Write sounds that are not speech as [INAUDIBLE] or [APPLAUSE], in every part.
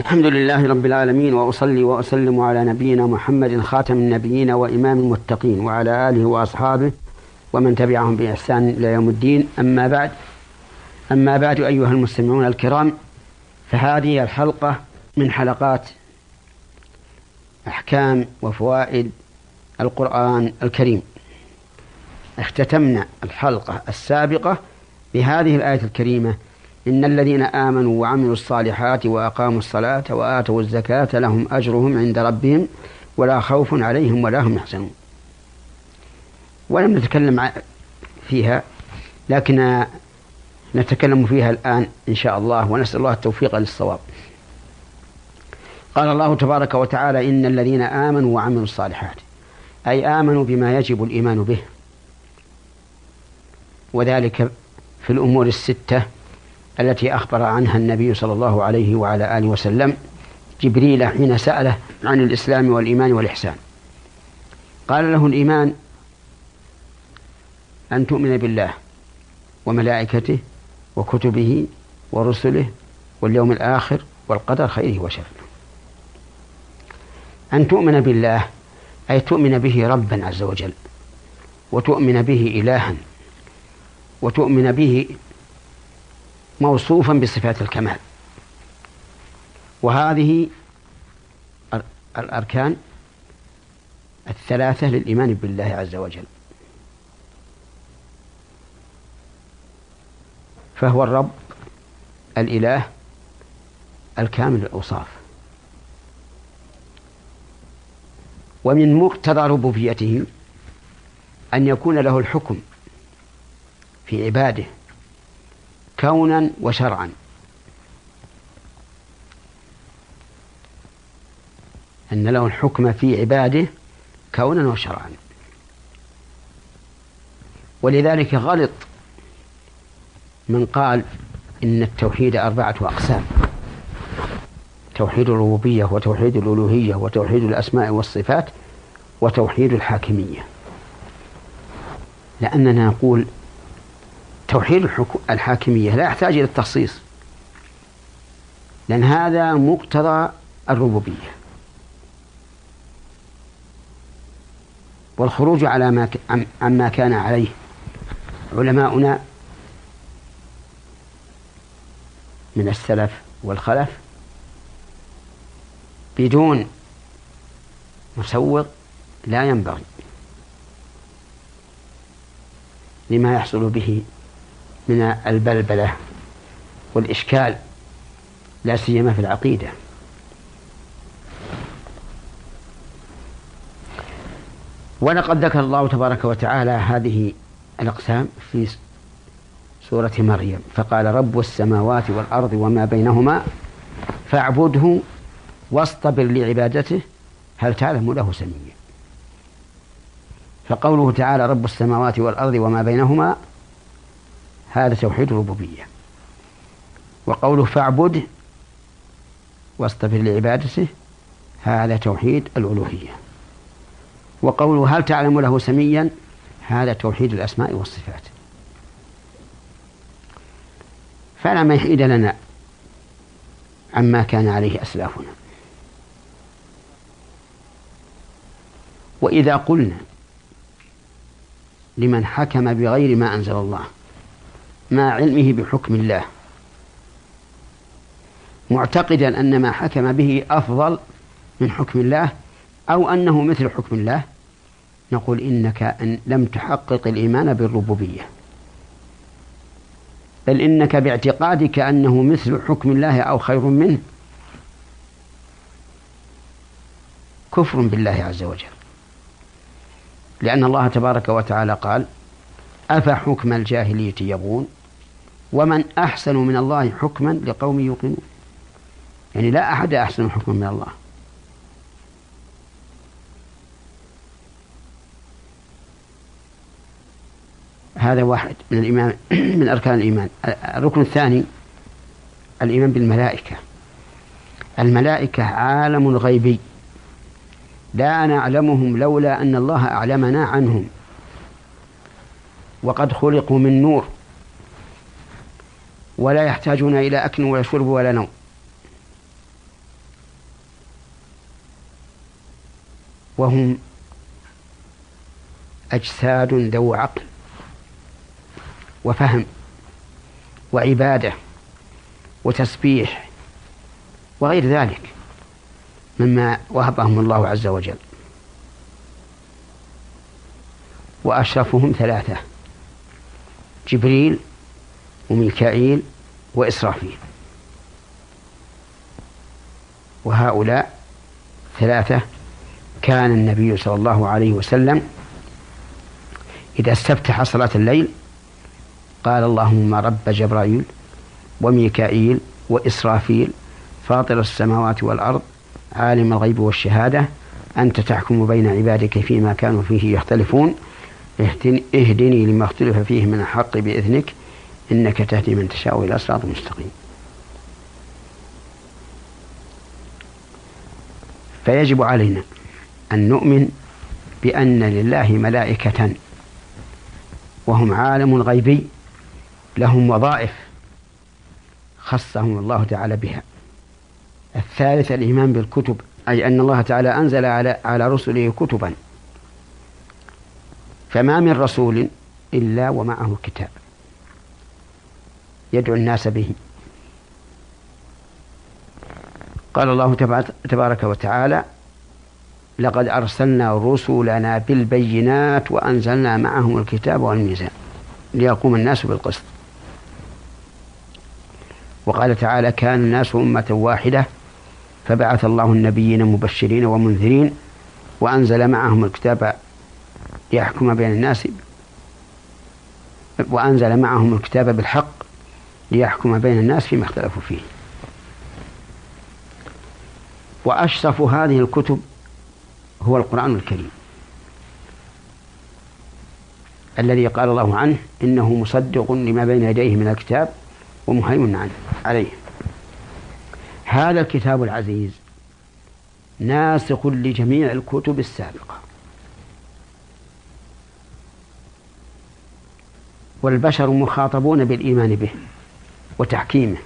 الحمد لله رب العالمين وأصلي وأسلم على نبينا محمد خاتم النبيين وإمام المتقين وعلى آله وأصحابه ومن تبعهم بإحسان إلى يوم الدين. أما بعد أما بعد أيها المستمعون الكرام فهذه الحلقة من حلقات أحكام وفوائد القرآن الكريم. اختتمنا الحلقة السابقة بهذه الآية الكريمة إن الذين آمنوا وعملوا الصالحات وأقاموا الصلاة وآتوا الزكاة لهم أجرهم عند ربهم ولا خوف عليهم ولا هم يحزنون. ولم نتكلم فيها لكن نتكلم فيها الآن إن شاء الله ونسأل الله التوفيق للصواب. قال الله تبارك وتعالى إن الذين آمنوا وعملوا الصالحات أي آمنوا بما يجب الإيمان به وذلك في الأمور الستة التي أخبر عنها النبي صلى الله عليه وعلى آله وسلم جبريل حين سأله عن الإسلام والإيمان والإحسان. قال له الإيمان أن تؤمن بالله وملائكته وكتبه ورسله واليوم الآخر والقدر خيره وشره. أن تؤمن بالله أي تؤمن به ربا عز وجل وتؤمن به إلها وتؤمن به موصوفا بصفات الكمال. وهذه الأركان الثلاثة للإيمان بالله عز وجل. فهو الرب الإله الكامل الأوصاف. ومن مقتضى ربوبيته أن يكون له الحكم في عباده كونا وشرعا. أن له الحكم في عباده كونا وشرعا. ولذلك غلط من قال إن التوحيد أربعة أقسام. توحيد الربوبية وتوحيد الألوهية وتوحيد الأسماء والصفات وتوحيد الحاكمية. لأننا نقول توحيد الحاكمية لا يحتاج إلى التخصيص. لأن هذا مقتضى الربوبية. والخروج على ما عما كان عليه علماؤنا من السلف والخلف بدون مسوغ لا ينبغي لما يحصل به من البلبلة والإشكال لا سيما في العقيدة. ولقد ذكر الله تبارك وتعالى هذه الأقسام في سورة مريم فقال رب السماوات والأرض وما بينهما فاعبده واصطبر لعبادته هل تعلم له سميا؟ فقوله تعالى رب السماوات والأرض وما بينهما هذا توحيد الربوبية. وقوله فاعبد واصطبر لعبادته هذا توحيد الألوهية. وقوله هل تعلم له سميا هذا توحيد الأسماء والصفات. فلا محيد لنا عما كان عليه أسلافنا. وإذا قلنا لمن حكم بغير ما أنزل الله مع علمه بحكم الله. معتقدا أن ما حكم به أفضل من حكم الله أو أنه مثل حكم الله نقول إنك أن لم تحقق الإيمان بالربوبية. بل إنك باعتقادك أنه مثل حكم الله أو خير منه كفر بالله عز وجل. لأن الله تبارك وتعالى قال أفحكم الجاهلية يبغون؟ ومن أحسن من الله حكما لقوم يوقنون. يعني لا أحد أحسن حكما من الله. هذا واحد من الإيمان [CLEARS THROAT] من أركان الإيمان. الركن الثاني الإيمان بالملائكة. الملائكة عالم غيبي لا نعلمهم لولا أن الله أعلمنا عنهم. وقد خلقوا من نور. ولا يحتاجون إلى أكل ولا شرب ولا نوم. وهم أجساد ذو عقل وفهم وعبادة وتسبيح وغير ذلك مما وهبهم الله عز وجل. وأشرفهم ثلاثة جبريل وميكائيل وإسرافيل. وهؤلاء ثلاثة كان النبي صلى الله عليه وسلم إذا استفتح صلاة الليل قال اللهم رب جبرائيل وميكائيل وإسرافيل فاطر السماوات والأرض عالم الغيب والشهادة أنت تحكم بين عبادك فيما كانوا فيه يختلفون. اهدني لما اختلف فيه من الحق بإذنك إنك تهدي من تشاء إلى صراط مستقيم. فيجب علينا أن نؤمن بأن لله ملائكة وهم عالم غيبي لهم وظائف خصهم الله تعالى بها. الثالث الإيمان بالكتب أي أن الله تعالى أنزل على على رسله كتبا. فما من رسول إلا ومعه كتاب. يدعو الناس به. قال الله تبارك وتعالى لقد أرسلنا رسلنا بالبينات وأنزلنا معهم الكتاب والميزان ليقوم الناس بالقسط. وقال تعالى كان الناس أمة واحدة فبعث الله النبيين مبشرين ومنذرين وأنزل معهم الكتاب ليحكم بين الناس وأنزل معهم الكتاب بالحق ليحكم بين الناس فيما اختلفوا فيه. وأشرف هذه الكتب هو القرآن الكريم الذي قال الله عنه إنه مصدق لما بين يديه من الكتاب ومهيمن عنه عليه. هذا الكتاب العزيز ناسخ لجميع الكتب السابقة. والبشر مخاطبون بالإيمان به. وتحكيمه.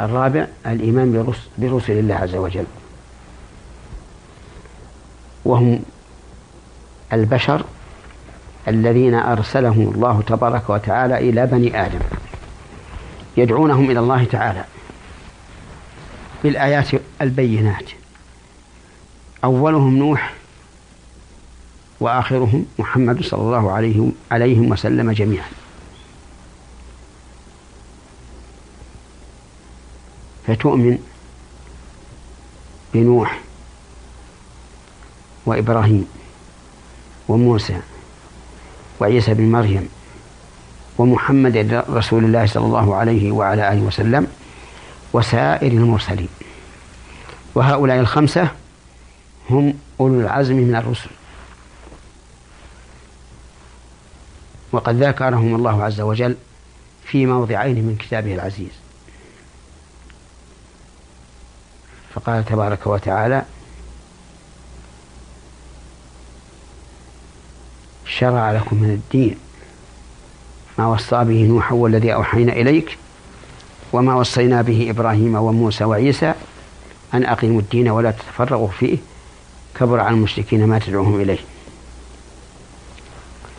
الرابع الإيمان برسل الله عز وجل. وهم البشر الذين أرسلهم الله تبارك وتعالى إلى بني آدم. يدعونهم إلى الله تعالى بالآيات البينات. أولهم نوح وآخرهم محمد صلى الله عليه عليهم وسلم جميعا. فتؤمن بنوح وإبراهيم وموسى وعيسى بن مريم ومحمد رسول الله صلى الله عليه وعلى آله وسلم وسائر المرسلين. وهؤلاء الخمسة هم أولو العزم من الرسل. وقد ذكرهم الله عز وجل في موضعين من كتابه العزيز. فقال تبارك وتعالى شرع لكم من الدين ما وصى به نوح والذي أوحينا إليك وما وصينا به إبراهيم وموسى وعيسى أن أقيموا الدين ولا تتفرغوا فيه كبر على المشركين ما تدعوهم إليه.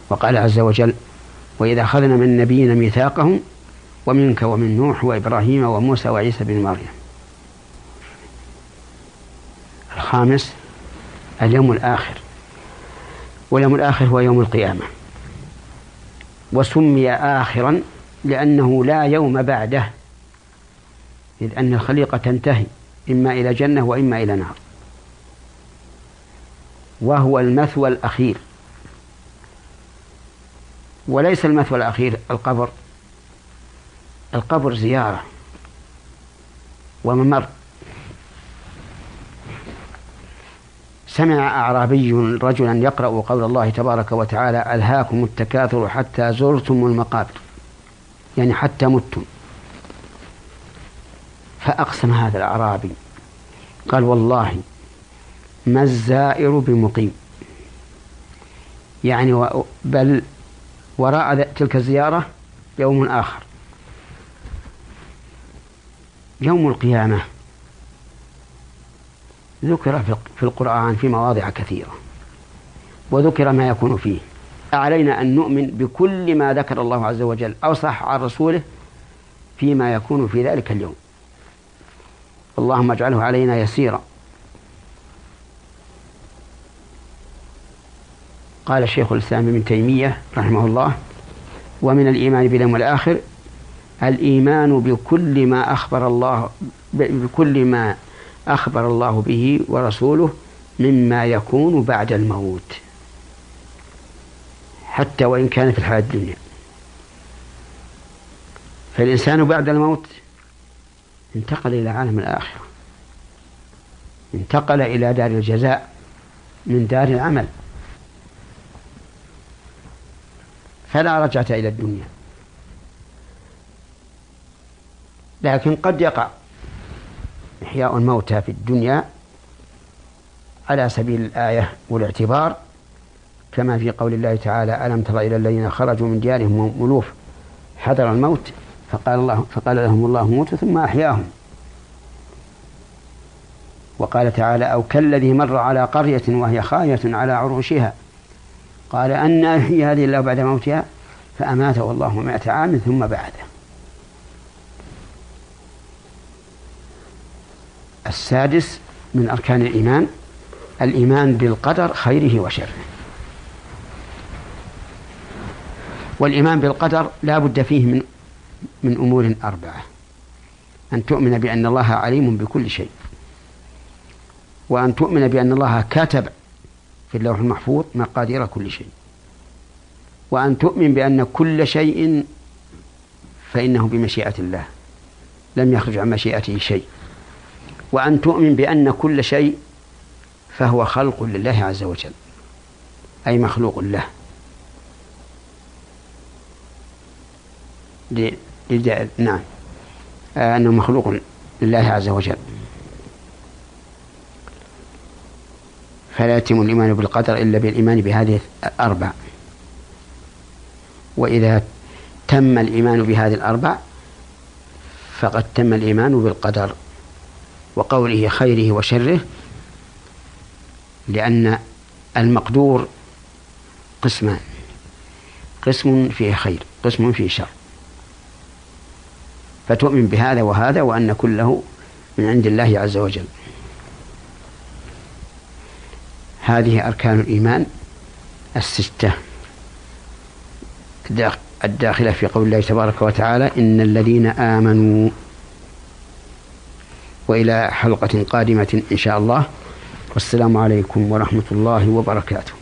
وقال عز وجل وإذا أخذنا من نبينا ميثاقهم ومنك ومن نوح وإبراهيم وموسى وعيسى بن مريم. الخامس اليوم الآخر. واليوم الآخر هو يوم القيامة. وسمي آخرا لأنه لا يوم بعده إذ أن الخليقة تنتهي إما إلى جنة وإما إلى نار. وهو المثوى الأخير. وليس المثوى الأخير القبر. القبر زيارة وممر. سمع أعرابي رجلا يقرأ قول الله تبارك وتعالى ألهاكم التكاثر حتى زرتم المقابر. يعني حتى متم. فأقسم هذا الأعرابي. قال والله ما الزائر بمقيم. يعني بل وراء تلك الزيارة يوم آخر. يوم القيامة. ذكر في القرآن في مواضع كثيرة وذكر ما يكون فيه. علينا أن نؤمن بكل ما ذكر الله عز وجل أو صح عن رسوله فيما يكون في ذلك اليوم. اللهم اجعله علينا يسيرا. قال شيخ الإسلام ابن تيمية رحمه الله ومن الإيمان باليوم الآخر الإيمان بكل ما أخبر الله بكل ما أخبر الله به ورسوله مما يكون بعد الموت حتى وإن كان في الحياة الدنيا. فالإنسان بعد الموت انتقل إلى عالم الآخرة انتقل إلى دار الجزاء من دار العمل. فلا رجعة إلى الدنيا. لكن قد يقع. إحياء الموتى في الدنيا على سبيل الآية والاعتبار. كما في قول الله تعالى ألم تر إلى الذين خرجوا من ديارهم ملوف حذر الموت فقال الله فقال لهم الله موتوا ثم أحياهم. وقال تعالى أو كالذي مر على قرية وهي خاية على عروشها. قال أن يحيي هذه الله بعد موتها فأماته الله مائة عام ثم بعده. السادس من أركان الإيمان الإيمان بالقدر خيره وشره. والإيمان بالقدر لا بد فيه من من أمور أربعة. أن تؤمن بأن الله عليم بكل شيء. وأن تؤمن بأن الله كتب في اللوح المحفوظ مقادير كل شيء. وأن تؤمن بأن كل شيء فإنه بمشيئة الله. لم يخرج عن مشيئته شيء. وأن تؤمن بأن كل شيء فهو خلق لله عز وجل أي مخلوق له. نعم. آه، أنه مخلوق لله عز وجل. فلا يتم الإيمان بالقدر إلا بالإيمان بهذه الأربع. وإذا تم الإيمان بهذه الأربع فقد تم الإيمان بالقدر. وقوله خيره وشره لأن المقدور قسمان قسم فيه خير قسم فيه شر. فتؤمن بهذا وهذا وأن كله من عند الله عز وجل. هذه أركان الإيمان الستة. الداخلة في قول الله تبارك وتعالى إن الذين آمنوا وإلى حلقة قادمة إن شاء الله. والسلام عليكم ورحمة الله وبركاته.